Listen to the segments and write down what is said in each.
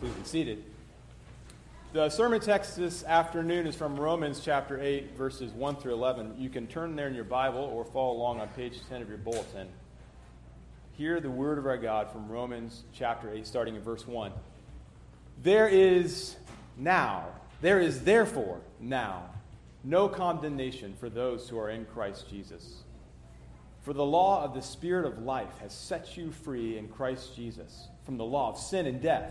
Please be seated. The sermon text this afternoon is from Romans chapter 8, verses 1 through 11. You can turn there in your Bible or follow along on page 10 of your bulletin. Hear the word of our God from Romans chapter 8, starting in verse 1. There is now, there is therefore now, no condemnation for those who are in Christ Jesus. For the law of the Spirit of life has set you free in Christ Jesus from the law of sin and death.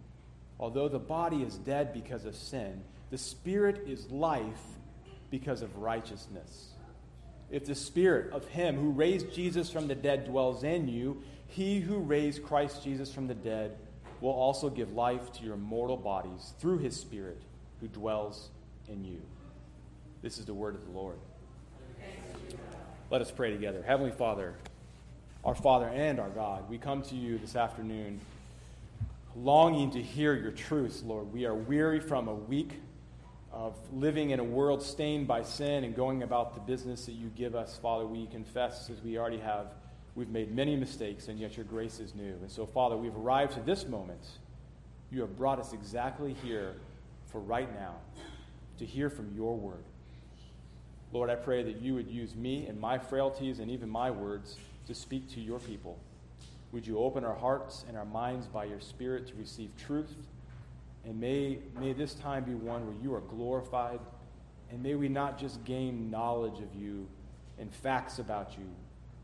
although the body is dead because of sin, the Spirit is life because of righteousness. If the Spirit of Him who raised Jesus from the dead dwells in you, He who raised Christ Jesus from the dead will also give life to your mortal bodies through His Spirit who dwells in you. This is the word of the Lord. Let us pray together. Heavenly Father, our Father and our God, we come to you this afternoon longing to hear your truth, Lord. We are weary from a week of living in a world stained by sin and going about the business that you give us, Father. We confess, as we already have, we've made many mistakes, and yet your grace is new. And so, Father, we've arrived to this moment. You have brought us exactly here for right now to hear from your word. Lord, I pray that you would use me and my frailties and even my words to speak to your people. Would you open our hearts and our minds by your Spirit to receive truth? And may, may this time be one where you are glorified. And may we not just gain knowledge of you and facts about you,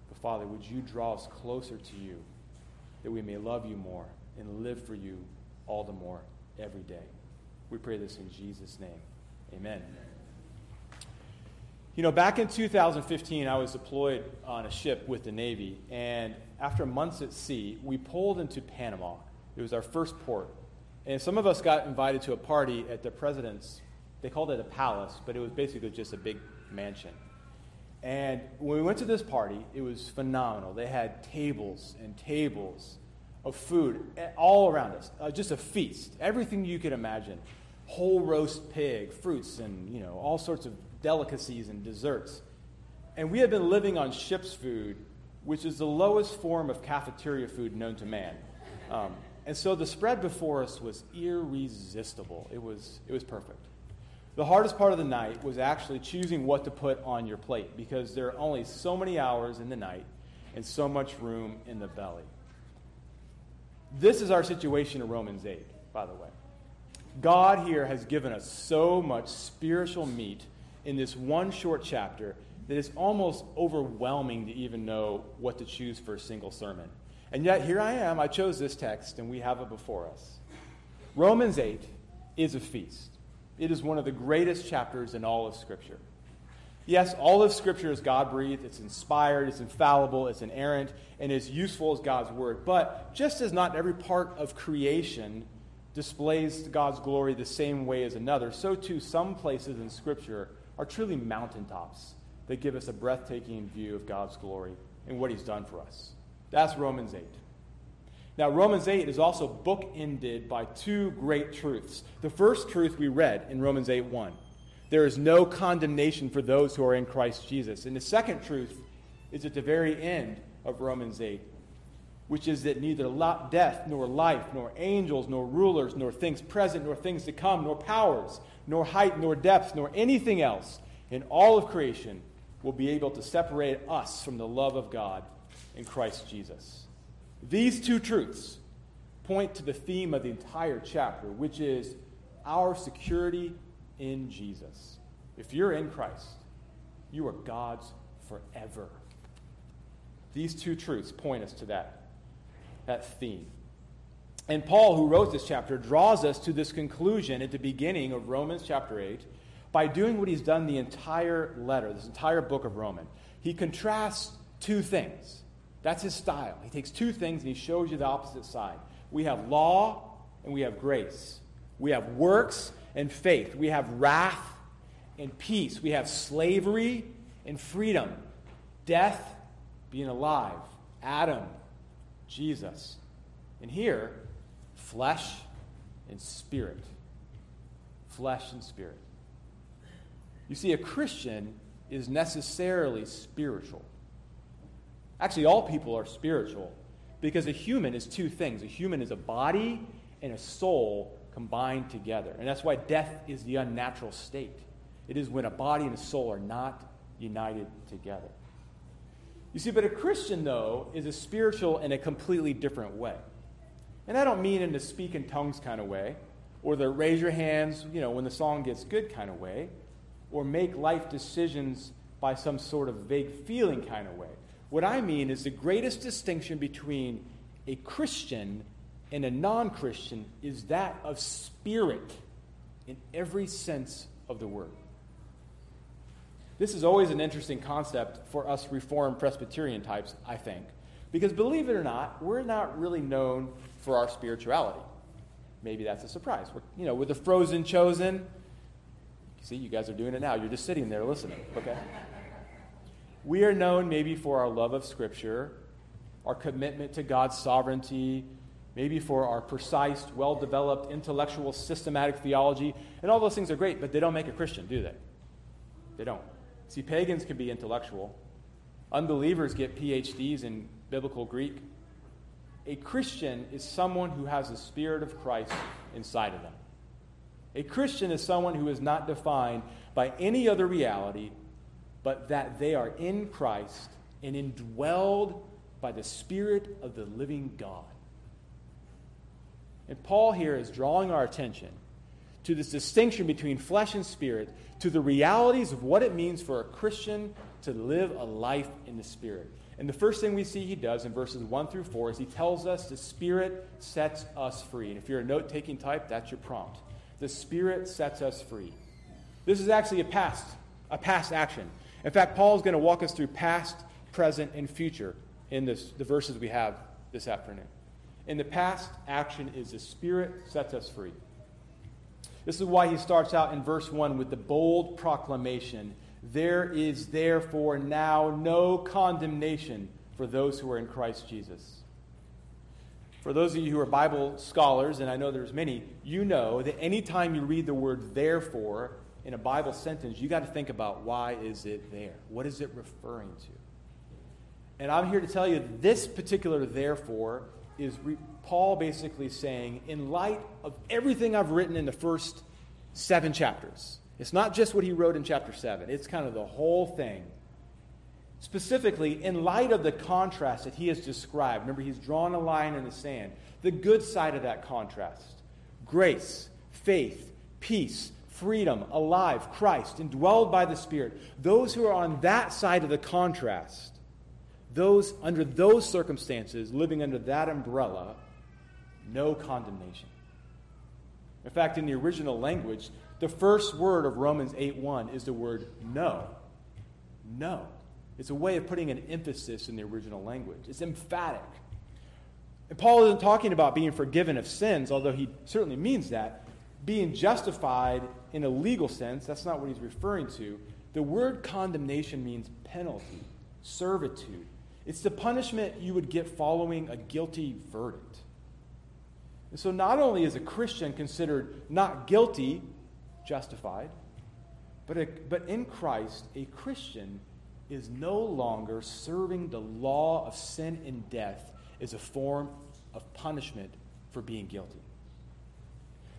but Father, would you draw us closer to you that we may love you more and live for you all the more every day? We pray this in Jesus' name. Amen. You know, back in 2015, I was deployed on a ship with the Navy, and after months at sea, we pulled into Panama. It was our first port. And some of us got invited to a party at the president's, they called it a palace, but it was basically just a big mansion. And when we went to this party, it was phenomenal. They had tables and tables of food all around us, uh, just a feast, everything you could imagine. Whole roast pig, fruits, and you know all sorts of delicacies and desserts. And we had been living on ship's food, which is the lowest form of cafeteria food known to man. Um, and so the spread before us was irresistible. It was, it was perfect. The hardest part of the night was actually choosing what to put on your plate because there are only so many hours in the night and so much room in the belly. This is our situation in Romans 8, by the way. God here has given us so much spiritual meat in this one short chapter that it's almost overwhelming to even know what to choose for a single sermon. And yet, here I am. I chose this text, and we have it before us. Romans 8 is a feast, it is one of the greatest chapters in all of Scripture. Yes, all of Scripture is God breathed, it's inspired, it's infallible, it's inerrant, and as useful as God's Word. But just as not every part of creation displays God's glory the same way as another, so too some places in Scripture are truly mountaintops that give us a breathtaking view of God's glory and what He's done for us. That's Romans 8. Now, Romans 8 is also bookended by two great truths. The first truth we read in Romans 8 1 there is no condemnation for those who are in Christ Jesus. And the second truth is at the very end of Romans 8, which is that neither death, nor life, nor angels, nor rulers, nor things present, nor things to come, nor powers, nor height, nor depth, nor anything else in all of creation will be able to separate us from the love of God in Christ Jesus. These two truths point to the theme of the entire chapter, which is our security in Jesus. If you're in Christ, you are God's forever. These two truths point us to that, that theme. And Paul, who wrote this chapter, draws us to this conclusion at the beginning of Romans chapter 8 by doing what he's done the entire letter, this entire book of Romans. He contrasts two things. That's his style. He takes two things and he shows you the opposite side. We have law and we have grace. We have works and faith. We have wrath and peace. We have slavery and freedom. Death, being alive. Adam, Jesus. And here, flesh and spirit. Flesh and spirit. You see, a Christian is necessarily spiritual. Actually, all people are spiritual because a human is two things a human is a body and a soul combined together. And that's why death is the unnatural state. It is when a body and a soul are not united together. You see, but a Christian, though, is a spiritual in a completely different way. And I don't mean in the speak in tongues kind of way, or the raise your hands, you know, when the song gets good kind of way, or make life decisions by some sort of vague feeling kind of way. What I mean is the greatest distinction between a Christian and a non Christian is that of spirit in every sense of the word. This is always an interesting concept for us Reformed Presbyterian types, I think, because believe it or not, we're not really known for our spirituality. Maybe that's a surprise. We're, you know, with the frozen chosen, see, you guys are doing it now. You're just sitting there listening, okay? We are known maybe for our love of Scripture, our commitment to God's sovereignty, maybe for our precise, well developed, intellectual, systematic theology. And all those things are great, but they don't make a Christian, do they? They don't. See, pagans can be intellectual, unbelievers get PhDs in biblical Greek. A Christian is someone who has the Spirit of Christ inside of them. A Christian is someone who is not defined by any other reality but that they are in Christ and indwelled by the Spirit of the living God. And Paul here is drawing our attention to this distinction between flesh and spirit, to the realities of what it means for a Christian to live a life in the Spirit. And the first thing we see he does in verses 1 through 4 is he tells us the Spirit sets us free. And if you're a note taking type, that's your prompt. The Spirit sets us free. This is actually a past, a past action. In fact, Paul is going to walk us through past, present, and future in this, the verses we have this afternoon. In the past, action is the Spirit sets us free. This is why he starts out in verse 1 with the bold proclamation There is therefore now no condemnation for those who are in Christ Jesus. For those of you who are Bible scholars, and I know there's many, you know that anytime you read the word therefore, in a Bible sentence, you got to think about why is it there? What is it referring to? And I'm here to tell you this particular therefore is re- Paul basically saying, in light of everything I've written in the first seven chapters, it's not just what he wrote in chapter seven, it's kind of the whole thing. Specifically, in light of the contrast that he has described, remember, he's drawn a line in the sand. The good side of that contrast grace, faith, peace, freedom, alive, Christ, indwelled by the Spirit, those who are on that side of the contrast, those under those circumstances, living under that umbrella, no condemnation. In fact, in the original language, the first word of Romans 8:1 is the word no. No. It's a way of putting an emphasis in the original language. It's emphatic. And Paul isn't talking about being forgiven of sins, although he certainly means that being justified in a legal sense, that's not what he's referring to. The word condemnation means penalty, servitude. It's the punishment you would get following a guilty verdict. And so, not only is a Christian considered not guilty, justified, but, a, but in Christ, a Christian is no longer serving the law of sin and death as a form of punishment for being guilty.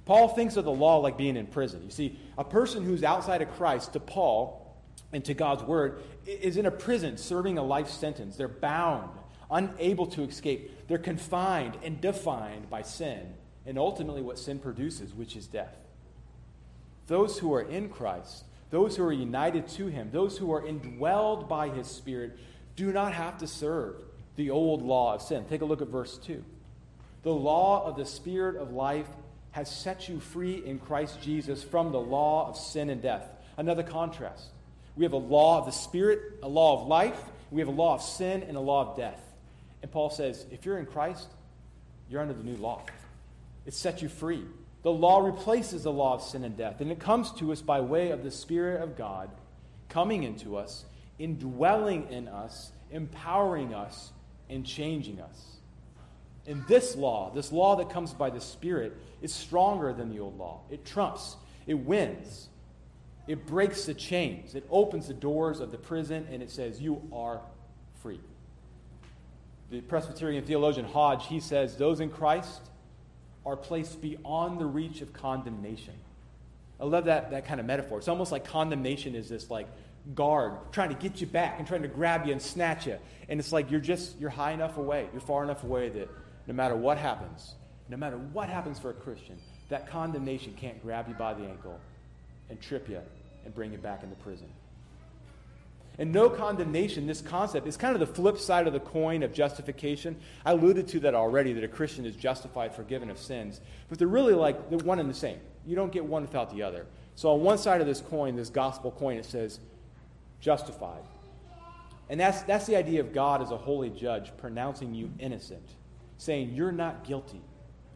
Paul thinks of the law like being in prison. You see, a person who's outside of Christ, to Paul and to God's word, is in a prison serving a life sentence. They're bound unable to escape. They're confined and defined by sin, and ultimately what sin produces, which is death. Those who are in Christ, those who are united to Him, those who are indwelled by His Spirit, do not have to serve the old law of sin. Take a look at verse 2. The law of the Spirit of life has set you free in Christ Jesus from the law of sin and death. Another contrast. We have a law of the Spirit, a law of life, we have a law of sin, and a law of death. And Paul says, if you're in Christ, you're under the new law. It sets you free. The law replaces the law of sin and death, and it comes to us by way of the Spirit of God coming into us, indwelling in us, empowering us, and changing us. And this law, this law that comes by the Spirit, is stronger than the old law. It trumps, it wins, it breaks the chains, it opens the doors of the prison, and it says, You are free. The Presbyterian theologian Hodge, he says, Those in Christ are placed beyond the reach of condemnation. I love that, that kind of metaphor. It's almost like condemnation is this like guard trying to get you back and trying to grab you and snatch you. And it's like you're just, you're high enough away, you're far enough away that no matter what happens, no matter what happens for a Christian, that condemnation can't grab you by the ankle and trip you and bring you back into prison. And no condemnation, this concept, is kind of the flip side of the coin of justification. I alluded to that already, that a Christian is justified, forgiven of sins. But they're really like they're one and the same. You don't get one without the other. So on one side of this coin, this gospel coin, it says justified. And that's, that's the idea of God as a holy judge pronouncing you innocent saying, You're not guilty.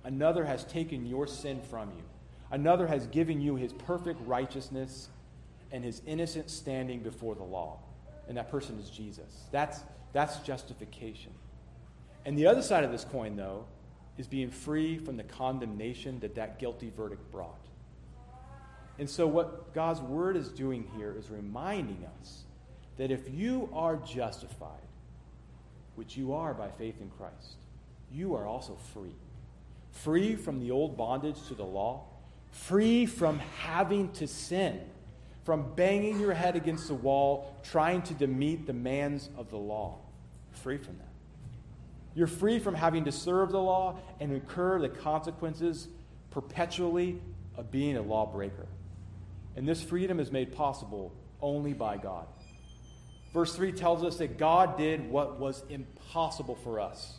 Another has taken your sin from you. Another has given you his perfect righteousness and his innocent standing before the law. And that person is Jesus. That's, that's justification. And the other side of this coin, though, is being free from the condemnation that that guilty verdict brought. And so, what God's word is doing here is reminding us that if you are justified, which you are by faith in Christ, you are also free. Free from the old bondage to the law, free from having to sin, from banging your head against the wall, trying to meet the demands of the law. Free from that. You're free from having to serve the law and incur the consequences perpetually of being a lawbreaker. And this freedom is made possible only by God. Verse 3 tells us that God did what was impossible for us.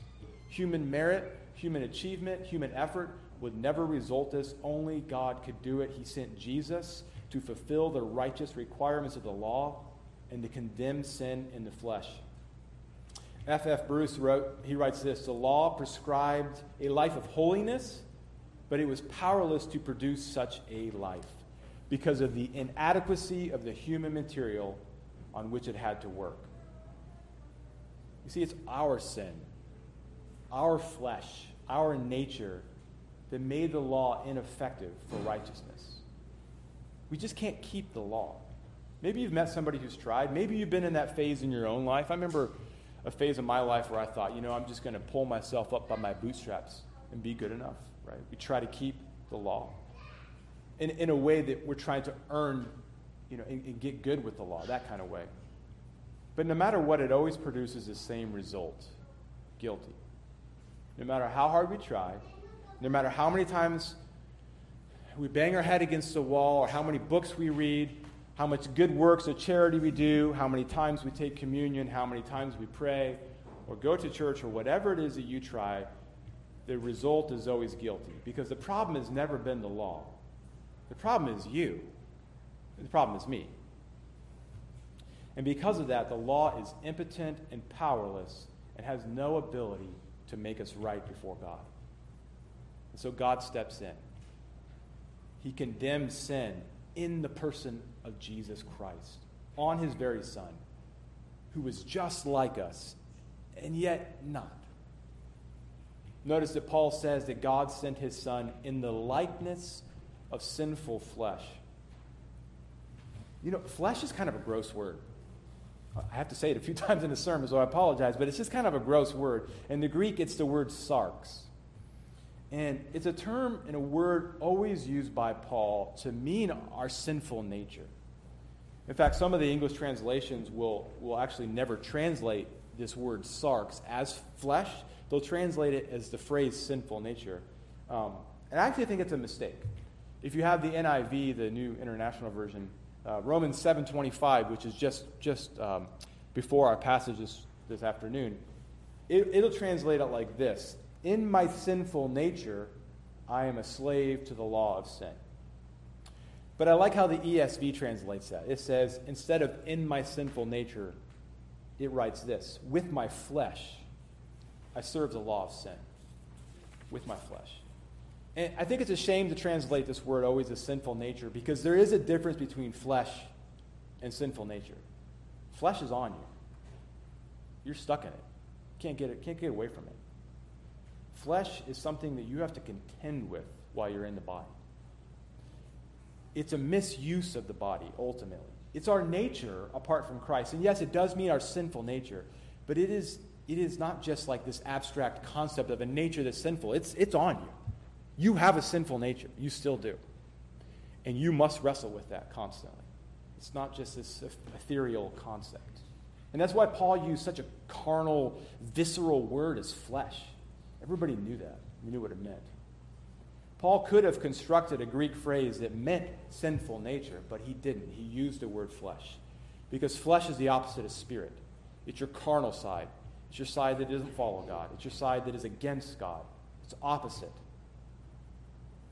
Human merit, human achievement, human effort would never result this. Only God could do it. He sent Jesus to fulfill the righteous requirements of the law and to condemn sin in the flesh. F. F. Bruce wrote, he writes this The law prescribed a life of holiness, but it was powerless to produce such a life because of the inadequacy of the human material on which it had to work. You see, it's our sin our flesh, our nature, that made the law ineffective for righteousness. We just can't keep the law. Maybe you've met somebody who's tried. Maybe you've been in that phase in your own life. I remember a phase of my life where I thought, you know, I'm just going to pull myself up by my bootstraps and be good enough, right? We try to keep the law in, in a way that we're trying to earn, you know, and, and get good with the law, that kind of way. But no matter what, it always produces the same result guilty no matter how hard we try, no matter how many times we bang our head against the wall, or how many books we read, how much good works of charity we do, how many times we take communion, how many times we pray, or go to church, or whatever it is that you try, the result is always guilty. Because the problem has never been the law. The problem is you. The problem is me. And because of that, the law is impotent and powerless and has no ability to make us right before God. And so God steps in. He condemns sin in the person of Jesus Christ, on his very Son, who was just like us, and yet not. Notice that Paul says that God sent his Son in the likeness of sinful flesh. You know, flesh is kind of a gross word. I have to say it a few times in the sermon, so I apologize, but it's just kind of a gross word. In the Greek, it's the word sarx. And it's a term and a word always used by Paul to mean our sinful nature. In fact, some of the English translations will, will actually never translate this word sarx as flesh, they'll translate it as the phrase sinful nature. Um, and I actually think it's a mistake. If you have the NIV, the New International Version, uh, Romans 7.25, which is just, just um, before our passage this, this afternoon, it, it'll translate it like this In my sinful nature, I am a slave to the law of sin. But I like how the ESV translates that. It says, instead of in my sinful nature, it writes this With my flesh, I serve the law of sin. With my flesh. And I think it's a shame to translate this word always as sinful nature because there is a difference between flesh and sinful nature. Flesh is on you. You're stuck in it. Can't get it, can't get away from it. Flesh is something that you have to contend with while you're in the body. It's a misuse of the body, ultimately. It's our nature apart from Christ. And yes, it does mean our sinful nature, but it is, it is not just like this abstract concept of a nature that's sinful. It's, it's on you. You have a sinful nature. You still do. And you must wrestle with that constantly. It's not just this ethereal concept. And that's why Paul used such a carnal, visceral word as flesh. Everybody knew that. We knew what it meant. Paul could have constructed a Greek phrase that meant sinful nature, but he didn't. He used the word flesh. Because flesh is the opposite of spirit. It's your carnal side. It's your side that doesn't follow God. It's your side that is against God. It's opposite.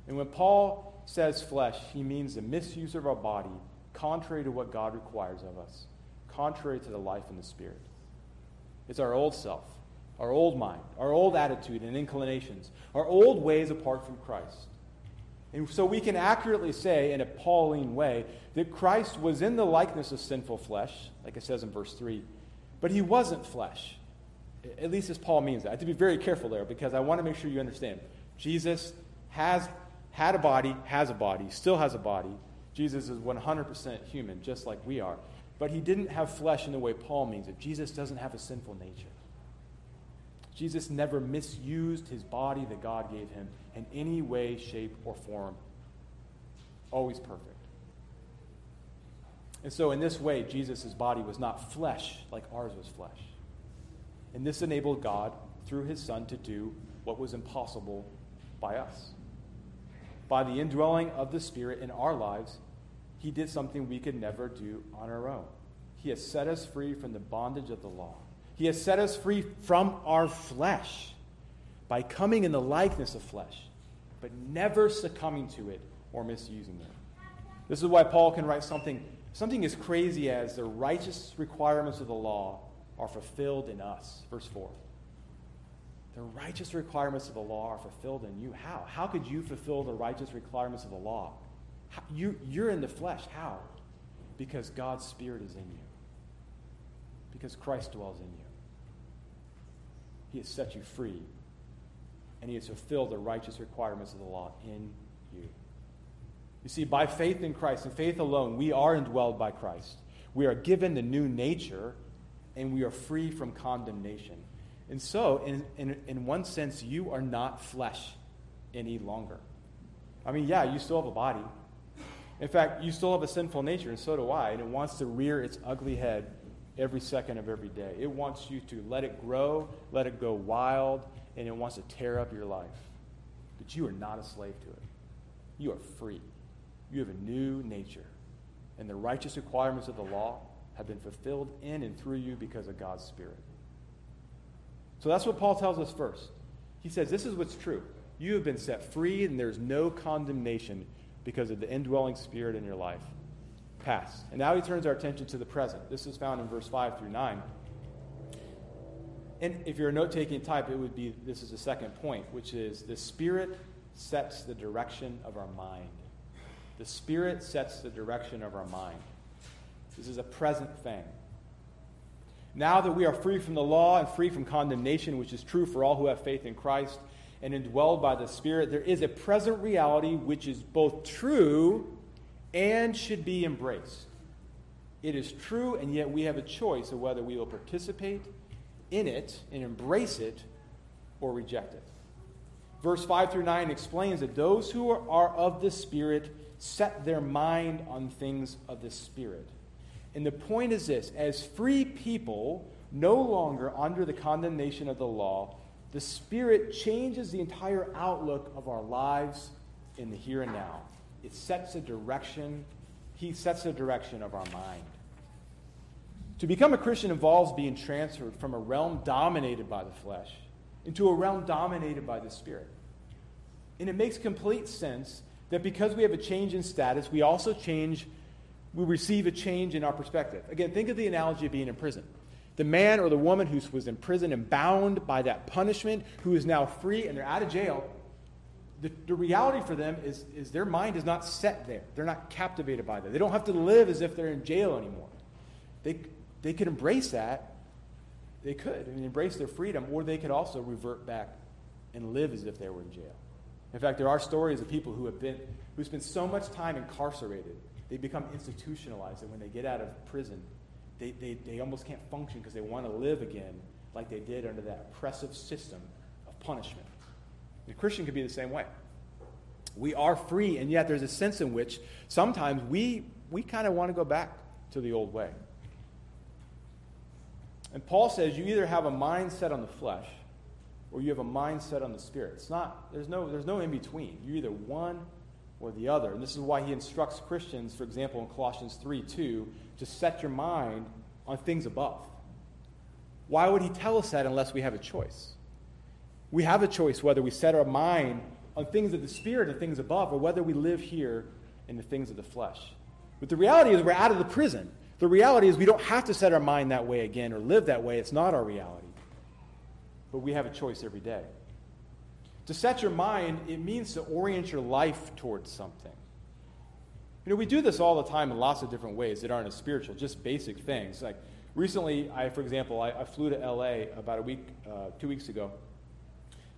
And when Paul says flesh, he means the misuse of our body contrary to what God requires of us, contrary to the life in the Spirit. It's our old self, our old mind, our old attitude and inclinations, our old ways apart from Christ. And so we can accurately say, in a Pauline way, that Christ was in the likeness of sinful flesh, like it says in verse 3, but he wasn't flesh. At least as Paul means that. I have to be very careful there because I want to make sure you understand. Jesus has had a body, has a body, still has a body. Jesus is 100% human, just like we are. But he didn't have flesh in the way Paul means it. Jesus doesn't have a sinful nature. Jesus never misused his body that God gave him in any way, shape, or form. Always perfect. And so, in this way, Jesus' body was not flesh like ours was flesh. And this enabled God, through his Son, to do what was impossible by us by the indwelling of the Spirit in our lives, He did something we could never do on our own. He has set us free from the bondage of the law. He has set us free from our flesh by coming in the likeness of flesh, but never succumbing to it or misusing it. This is why Paul can write something, something as crazy as the righteous requirements of the law are fulfilled in us. Verse 4. The righteous requirements of the law are fulfilled in you. How? How could you fulfill the righteous requirements of the law? How, you, you're in the flesh. How? Because God's Spirit is in you. Because Christ dwells in you. He has set you free. And He has fulfilled the righteous requirements of the law in you. You see, by faith in Christ and faith alone, we are indwelled by Christ. We are given the new nature, and we are free from condemnation. And so, in, in, in one sense, you are not flesh any longer. I mean, yeah, you still have a body. In fact, you still have a sinful nature, and so do I, and it wants to rear its ugly head every second of every day. It wants you to let it grow, let it go wild, and it wants to tear up your life. But you are not a slave to it. You are free. You have a new nature. And the righteous requirements of the law have been fulfilled in and through you because of God's Spirit. So that's what Paul tells us first. He says, This is what's true. You have been set free, and there's no condemnation because of the indwelling spirit in your life. Past. And now he turns our attention to the present. This is found in verse 5 through 9. And if you're a note taking type, it would be this is the second point, which is the Spirit sets the direction of our mind. The Spirit sets the direction of our mind. This is a present thing. Now that we are free from the law and free from condemnation, which is true for all who have faith in Christ and indwelled by the Spirit, there is a present reality which is both true and should be embraced. It is true, and yet we have a choice of whether we will participate in it and embrace it or reject it. Verse 5 through 9 explains that those who are of the Spirit set their mind on things of the Spirit. And the point is this as free people, no longer under the condemnation of the law, the Spirit changes the entire outlook of our lives in the here and now. It sets a direction, He sets a direction of our mind. To become a Christian involves being transferred from a realm dominated by the flesh into a realm dominated by the Spirit. And it makes complete sense that because we have a change in status, we also change, we receive a change in our perspective. Again, think of the analogy of being in prison. The man or the woman who was in prison and bound by that punishment, who is now free and they're out of jail, the, the reality for them is, is their mind is not set there. They're not captivated by that. They don't have to live as if they're in jail anymore. They, they could embrace that. They could and embrace their freedom, or they could also revert back and live as if they were in jail. In fact, there are stories of people who have been who spend so much time incarcerated, they become institutionalized, and when they get out of prison, they, they, they almost can't function because they want to live again like they did under that oppressive system of punishment. The Christian could be the same way. We are free, and yet there's a sense in which sometimes we, we kind of want to go back to the old way. And Paul says you either have a mindset on the flesh or you have a mindset on the spirit. It's not, there's no, there's no in between. You're either one or the other. And this is why he instructs Christians, for example, in Colossians 3 2, to set your mind on things above. Why would he tell us that unless we have a choice? We have a choice whether we set our mind on things of the spirit and things above, or whether we live here in the things of the flesh. But the reality is, we're out of the prison. The reality is, we don't have to set our mind that way again or live that way. It's not our reality. But we have a choice every day. To set your mind, it means to orient your life towards something. You know, we do this all the time in lots of different ways that aren't as spiritual, just basic things. Like recently, I, for example, I, I flew to LA about a week, uh, two weeks ago,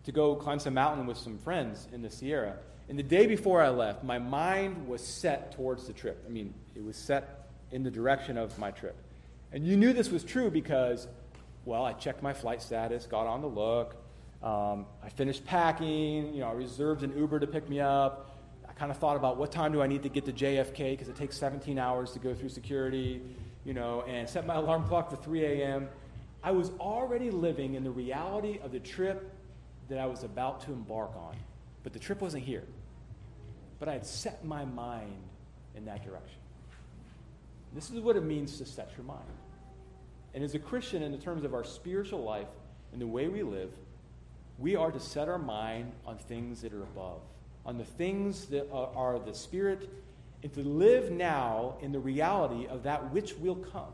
to go climb some mountain with some friends in the Sierra. And the day before I left, my mind was set towards the trip. I mean, it was set in the direction of my trip. And you knew this was true because, well, I checked my flight status, got on the look. Um, I finished packing. You know, I reserved an Uber to pick me up. I kind of thought about what time do I need to get to JFK because it takes 17 hours to go through security, you know, and set my alarm clock for 3 a.m. I was already living in the reality of the trip that I was about to embark on. But the trip wasn't here. But I had set my mind in that direction. This is what it means to set your mind. And as a Christian, in the terms of our spiritual life and the way we live, we are to set our mind on things that are above, on the things that are the Spirit, and to live now in the reality of that which will come.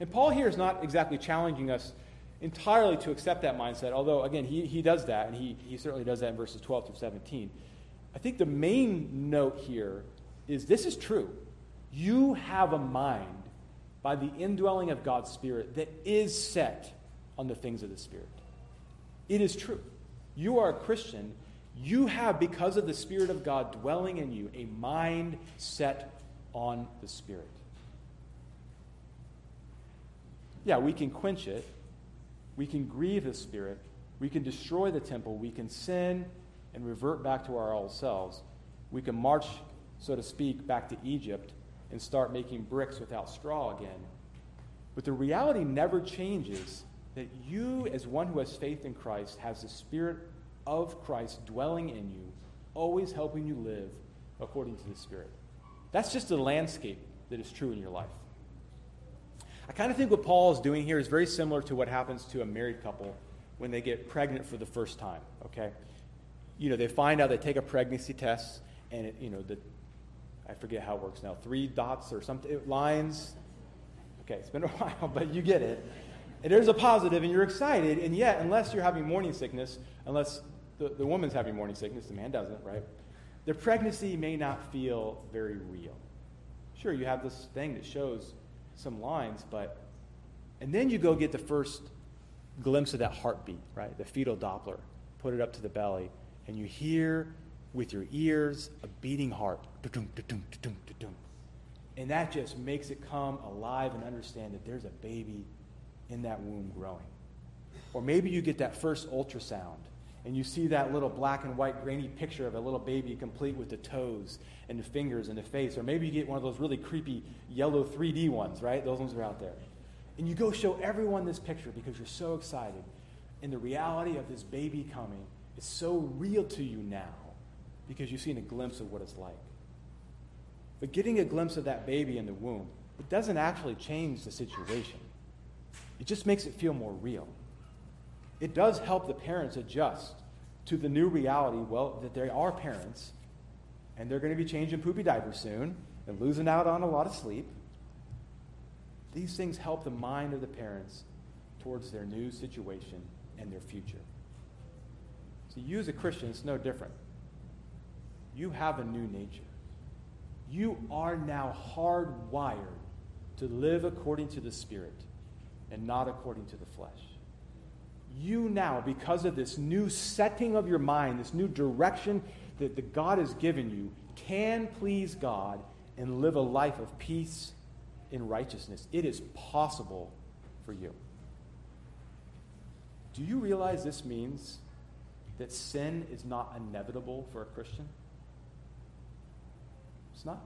And Paul here is not exactly challenging us entirely to accept that mindset, although, again, he, he does that, and he, he certainly does that in verses 12 through 17. I think the main note here is this is true. You have a mind by the indwelling of God's Spirit that is set on the things of the Spirit. It is true. You are a Christian. You have, because of the Spirit of God dwelling in you, a mind set on the Spirit. Yeah, we can quench it. We can grieve the Spirit. We can destroy the temple. We can sin and revert back to our old selves. We can march, so to speak, back to Egypt and start making bricks without straw again. But the reality never changes that you, as one who has faith in Christ, has the Spirit of Christ dwelling in you, always helping you live according to the Spirit. That's just a landscape that is true in your life. I kind of think what Paul is doing here is very similar to what happens to a married couple when they get pregnant for the first time, okay? You know, they find out they take a pregnancy test, and, it, you know, the I forget how it works now, three dots or something, lines. Okay, it's been a while, but you get it. And there's a positive, and you're excited, and yet, unless you're having morning sickness, unless the, the woman's having morning sickness, the man doesn't, right? The pregnancy may not feel very real. Sure, you have this thing that shows some lines, but, and then you go get the first glimpse of that heartbeat, right? The fetal Doppler, put it up to the belly, and you hear with your ears a beating heart. And that just makes it come alive and understand that there's a baby in that womb growing. Or maybe you get that first ultrasound and you see that little black and white grainy picture of a little baby complete with the toes and the fingers and the face. Or maybe you get one of those really creepy yellow 3D ones, right? Those ones are out there. And you go show everyone this picture because you're so excited. And the reality of this baby coming is so real to you now because you've seen a glimpse of what it's like. But getting a glimpse of that baby in the womb, it doesn't actually change the situation. It just makes it feel more real. It does help the parents adjust to the new reality, well, that they are parents and they're going to be changing poopy diapers soon and losing out on a lot of sleep. These things help the mind of the parents towards their new situation and their future. So, you as a Christian, it's no different. You have a new nature. You are now hardwired to live according to the Spirit and not according to the flesh. You now, because of this new setting of your mind, this new direction that the God has given you, can please God and live a life of peace in righteousness. It is possible for you. Do you realize this means that sin is not inevitable for a Christian? It's not.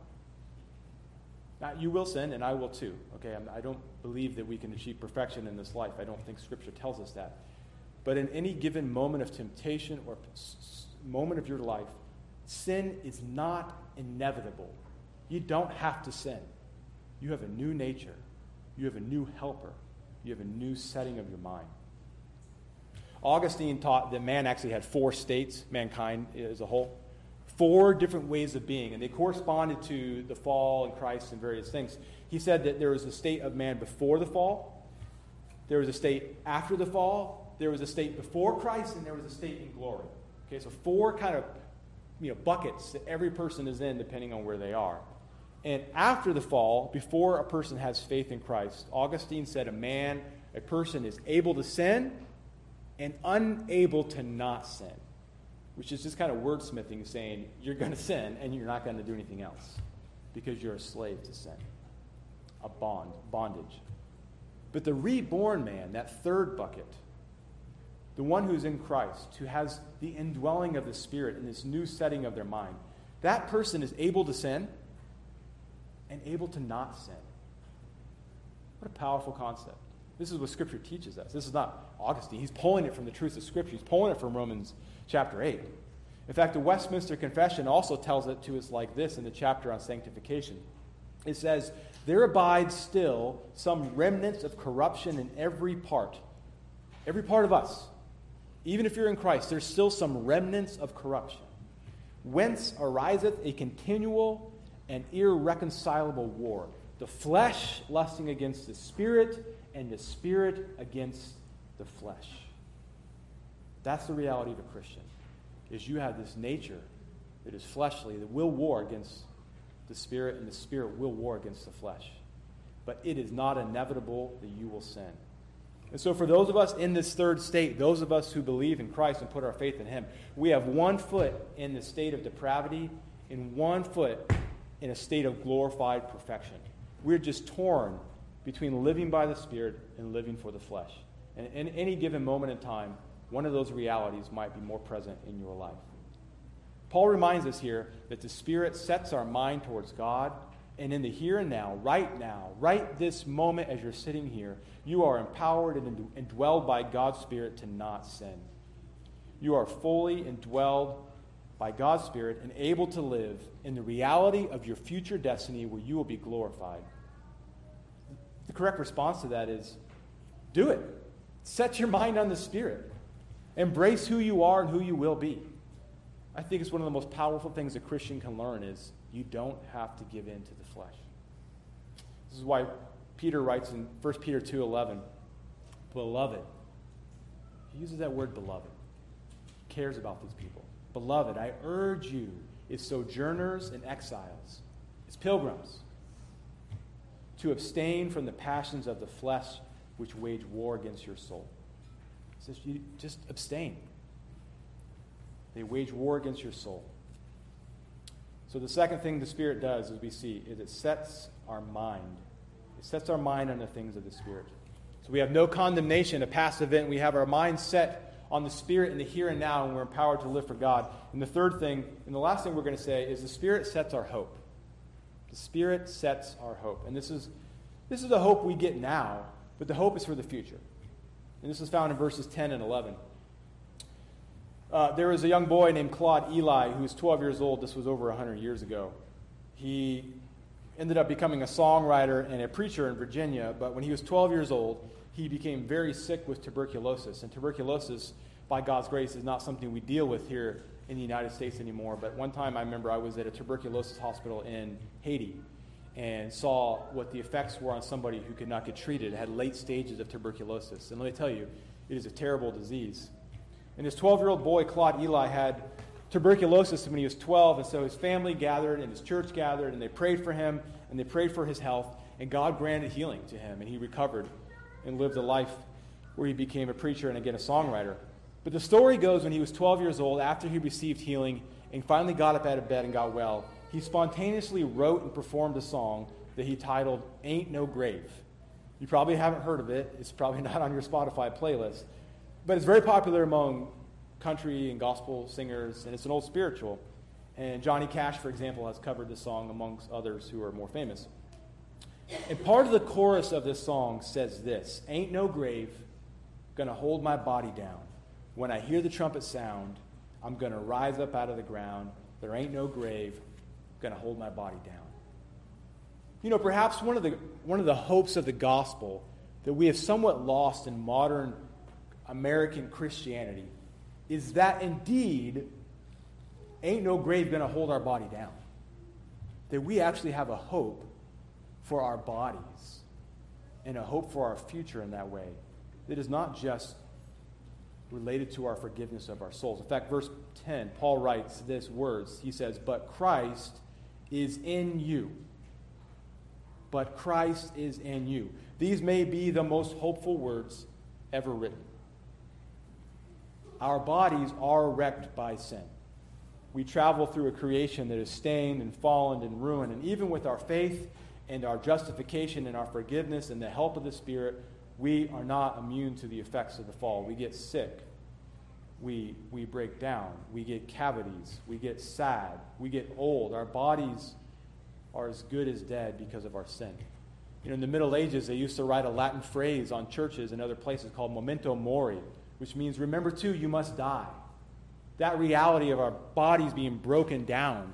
Now, you will sin, and I will too. Okay, I do not believe that we can achieve perfection in this life. I don't think Scripture tells us that. But in any given moment of temptation or moment of your life, sin is not inevitable. You don't have to sin. You have a new nature, you have a new helper, you have a new setting of your mind. Augustine taught that man actually had four states, mankind as a whole, four different ways of being, and they corresponded to the fall and Christ and various things. He said that there was a state of man before the fall, there was a state after the fall, there was a state before Christ, and there was a state in glory. Okay, so four kind of you know, buckets that every person is in depending on where they are. And after the fall, before a person has faith in Christ, Augustine said a man, a person is able to sin and unable to not sin, which is just kind of wordsmithing saying you're going to sin and you're not going to do anything else because you're a slave to sin, a bond, bondage. But the reborn man, that third bucket, the one who's in Christ, who has the indwelling of the Spirit in this new setting of their mind, that person is able to sin and able to not sin. What a powerful concept. This is what Scripture teaches us. This is not Augustine. He's pulling it from the truth of Scripture. He's pulling it from Romans chapter 8. In fact, the Westminster Confession also tells it to us like this in the chapter on sanctification. It says, There abides still some remnants of corruption in every part, every part of us. Even if you're in Christ, there's still some remnants of corruption. Whence ariseth a continual and irreconcilable war. The flesh lusting against the spirit, and the spirit against the flesh. That's the reality of a Christian. Is you have this nature that is fleshly, that will war against the spirit, and the spirit will war against the flesh. But it is not inevitable that you will sin. And so, for those of us in this third state, those of us who believe in Christ and put our faith in Him, we have one foot in the state of depravity and one foot in a state of glorified perfection. We're just torn between living by the Spirit and living for the flesh. And in any given moment in time, one of those realities might be more present in your life. Paul reminds us here that the Spirit sets our mind towards God, and in the here and now, right now, right this moment as you're sitting here, you are empowered and indwelled by God's Spirit to not sin. You are fully indwelled by God's Spirit and able to live in the reality of your future destiny where you will be glorified. The correct response to that is do it. Set your mind on the Spirit. Embrace who you are and who you will be. I think it's one of the most powerful things a Christian can learn is you don't have to give in to the flesh. This is why Peter writes in 1 Peter 2:11, "Beloved." He uses that word beloved. He cares about these people. Beloved, I urge you, as sojourners and exiles, as pilgrims, to abstain from the passions of the flesh which wage war against your soul. It says you just abstain. They wage war against your soul. So the second thing the Spirit does, as we see, is it sets our mind. It sets our mind on the things of the Spirit. So we have no condemnation, a past event. We have our mind set on the Spirit in the here and now, and we're empowered to live for God. And the third thing, and the last thing we're going to say, is the Spirit sets our hope. The Spirit sets our hope. And this is, this is the hope we get now, but the hope is for the future. And this is found in verses 10 and 11. Uh, there was a young boy named Claude Ely who was 12 years old. This was over 100 years ago. He ended up becoming a songwriter and a preacher in Virginia, but when he was 12 years old, he became very sick with tuberculosis. And tuberculosis, by God's grace, is not something we deal with here in the United States anymore. But one time I remember I was at a tuberculosis hospital in Haiti and saw what the effects were on somebody who could not get treated, had late stages of tuberculosis. And let me tell you, it is a terrible disease. And his 12 year old boy, Claude Ely, had tuberculosis when he was 12, and so his family gathered and his church gathered, and they prayed for him and they prayed for his health, and God granted healing to him, and he recovered and lived a life where he became a preacher and again a songwriter. But the story goes when he was 12 years old, after he received healing and finally got up out of bed and got well, he spontaneously wrote and performed a song that he titled Ain't No Grave. You probably haven't heard of it, it's probably not on your Spotify playlist, but it's very popular among country and gospel singers, and it's an old spiritual. And Johnny Cash, for example, has covered this song amongst others who are more famous. And part of the chorus of this song says this Ain't no grave gonna hold my body down. When I hear the trumpet sound, I'm gonna rise up out of the ground. There ain't no grave gonna hold my body down. You know, perhaps one of the, one of the hopes of the gospel that we have somewhat lost in modern American Christianity is that indeed ain't no grave going to hold our body down. That we actually have a hope for our bodies and a hope for our future in that way that is not just related to our forgiveness of our souls. In fact, verse 10, Paul writes this words. He says, But Christ is in you. But Christ is in you. These may be the most hopeful words ever written. Our bodies are wrecked by sin. We travel through a creation that is stained and fallen and ruined. And even with our faith and our justification and our forgiveness and the help of the Spirit, we are not immune to the effects of the fall. We get sick. We, we break down. We get cavities. We get sad. We get old. Our bodies are as good as dead because of our sin. You know, in the Middle Ages, they used to write a Latin phrase on churches and other places called memento mori, which means remember too, you must die. That reality of our bodies being broken down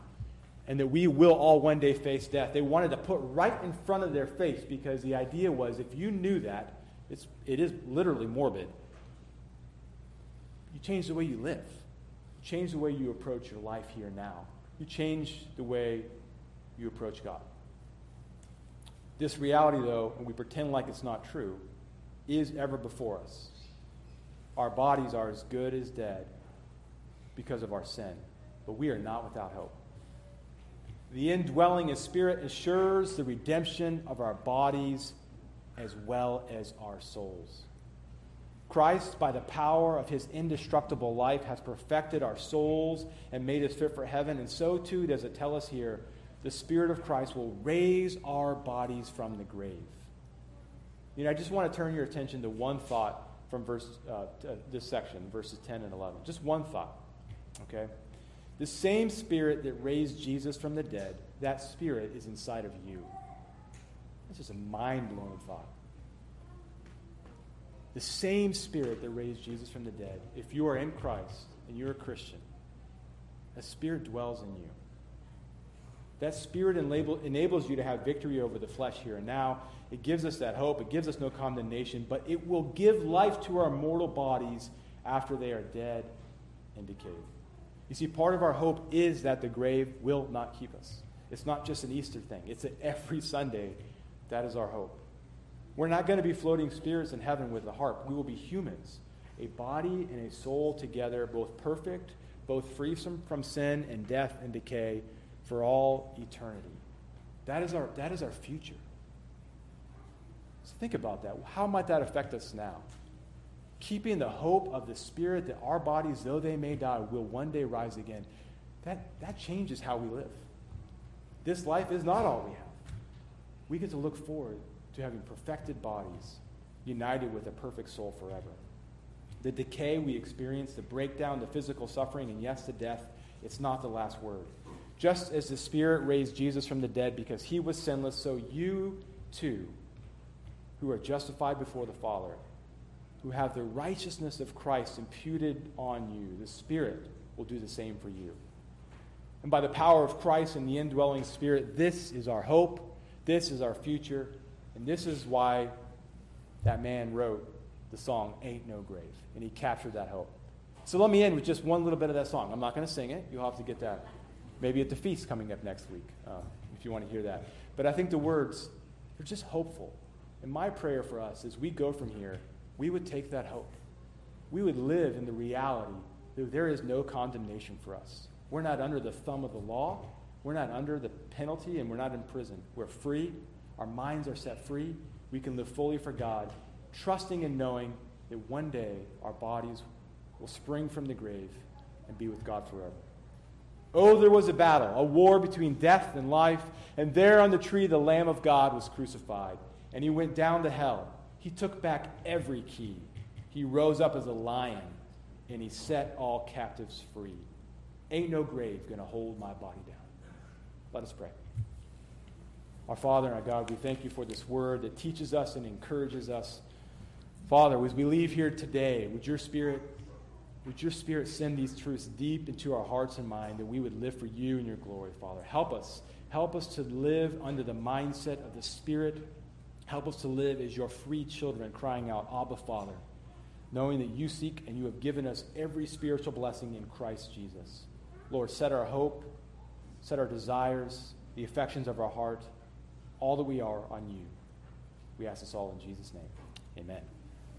and that we will all one day face death, they wanted to put right in front of their face because the idea was if you knew that, it's, it is literally morbid. You change the way you live, you change the way you approach your life here now, you change the way you approach God. This reality, though, and we pretend like it's not true, is ever before us our bodies are as good as dead because of our sin, but we are not without hope. The indwelling of Spirit assures the redemption of our bodies as well as our souls. Christ, by the power of his indestructible life, has perfected our souls and made us fit for heaven, and so too does it tell us here the Spirit of Christ will raise our bodies from the grave. You know, I just want to turn your attention to one thought from verse, uh, this section, verses 10 and 11. Just one thought, okay? The same spirit that raised Jesus from the dead, that spirit is inside of you. That's just a mind blowing thought. The same spirit that raised Jesus from the dead, if you are in Christ and you're a Christian, a spirit dwells in you. That spirit enable, enables you to have victory over the flesh here and now. It gives us that hope. It gives us no condemnation, but it will give life to our mortal bodies after they are dead and decayed. You see, part of our hope is that the grave will not keep us. It's not just an Easter thing, it's an every Sunday. That is our hope. We're not going to be floating spirits in heaven with a harp. We will be humans, a body and a soul together, both perfect, both free from, from sin and death and decay for all eternity. That is our, that is our future. So think about that. How might that affect us now? Keeping the hope of the Spirit that our bodies, though they may die, will one day rise again. That, that changes how we live. This life is not all we have. We get to look forward to having perfected bodies united with a perfect soul forever. The decay we experience, the breakdown, the physical suffering, and yes, the death, it's not the last word. Just as the Spirit raised Jesus from the dead because he was sinless, so you too who are justified before the Father, who have the righteousness of Christ imputed on you. The Spirit will do the same for you. And by the power of Christ and the indwelling Spirit, this is our hope, this is our future, and this is why that man wrote the song Ain't No Grave. And he captured that hope. So let me end with just one little bit of that song. I'm not going to sing it. You'll have to get that maybe at the feast coming up next week uh, if you want to hear that. But I think the words, they're just hopeful. And my prayer for us as we go from here, we would take that hope. We would live in the reality that there is no condemnation for us. We're not under the thumb of the law. We're not under the penalty, and we're not in prison. We're free. Our minds are set free. We can live fully for God, trusting and knowing that one day our bodies will spring from the grave and be with God forever. Oh, there was a battle, a war between death and life, and there on the tree the Lamb of God was crucified, and he went down to hell. He took back every key. He rose up as a lion, and he set all captives free. Ain't no grave going to hold my body down. Let us pray. Our Father and our God, we thank you for this word that teaches us and encourages us. Father, as we leave here today, would your Spirit, would your Spirit send these truths deep into our hearts and mind that we would live for you and your glory, Father. Help us. Help us to live under the mindset of the Spirit. Help us to live as your free children, crying out, Abba, Father, knowing that you seek and you have given us every spiritual blessing in Christ Jesus. Lord, set our hope, set our desires, the affections of our heart all that we are on you. We ask this all in Jesus' name. Amen.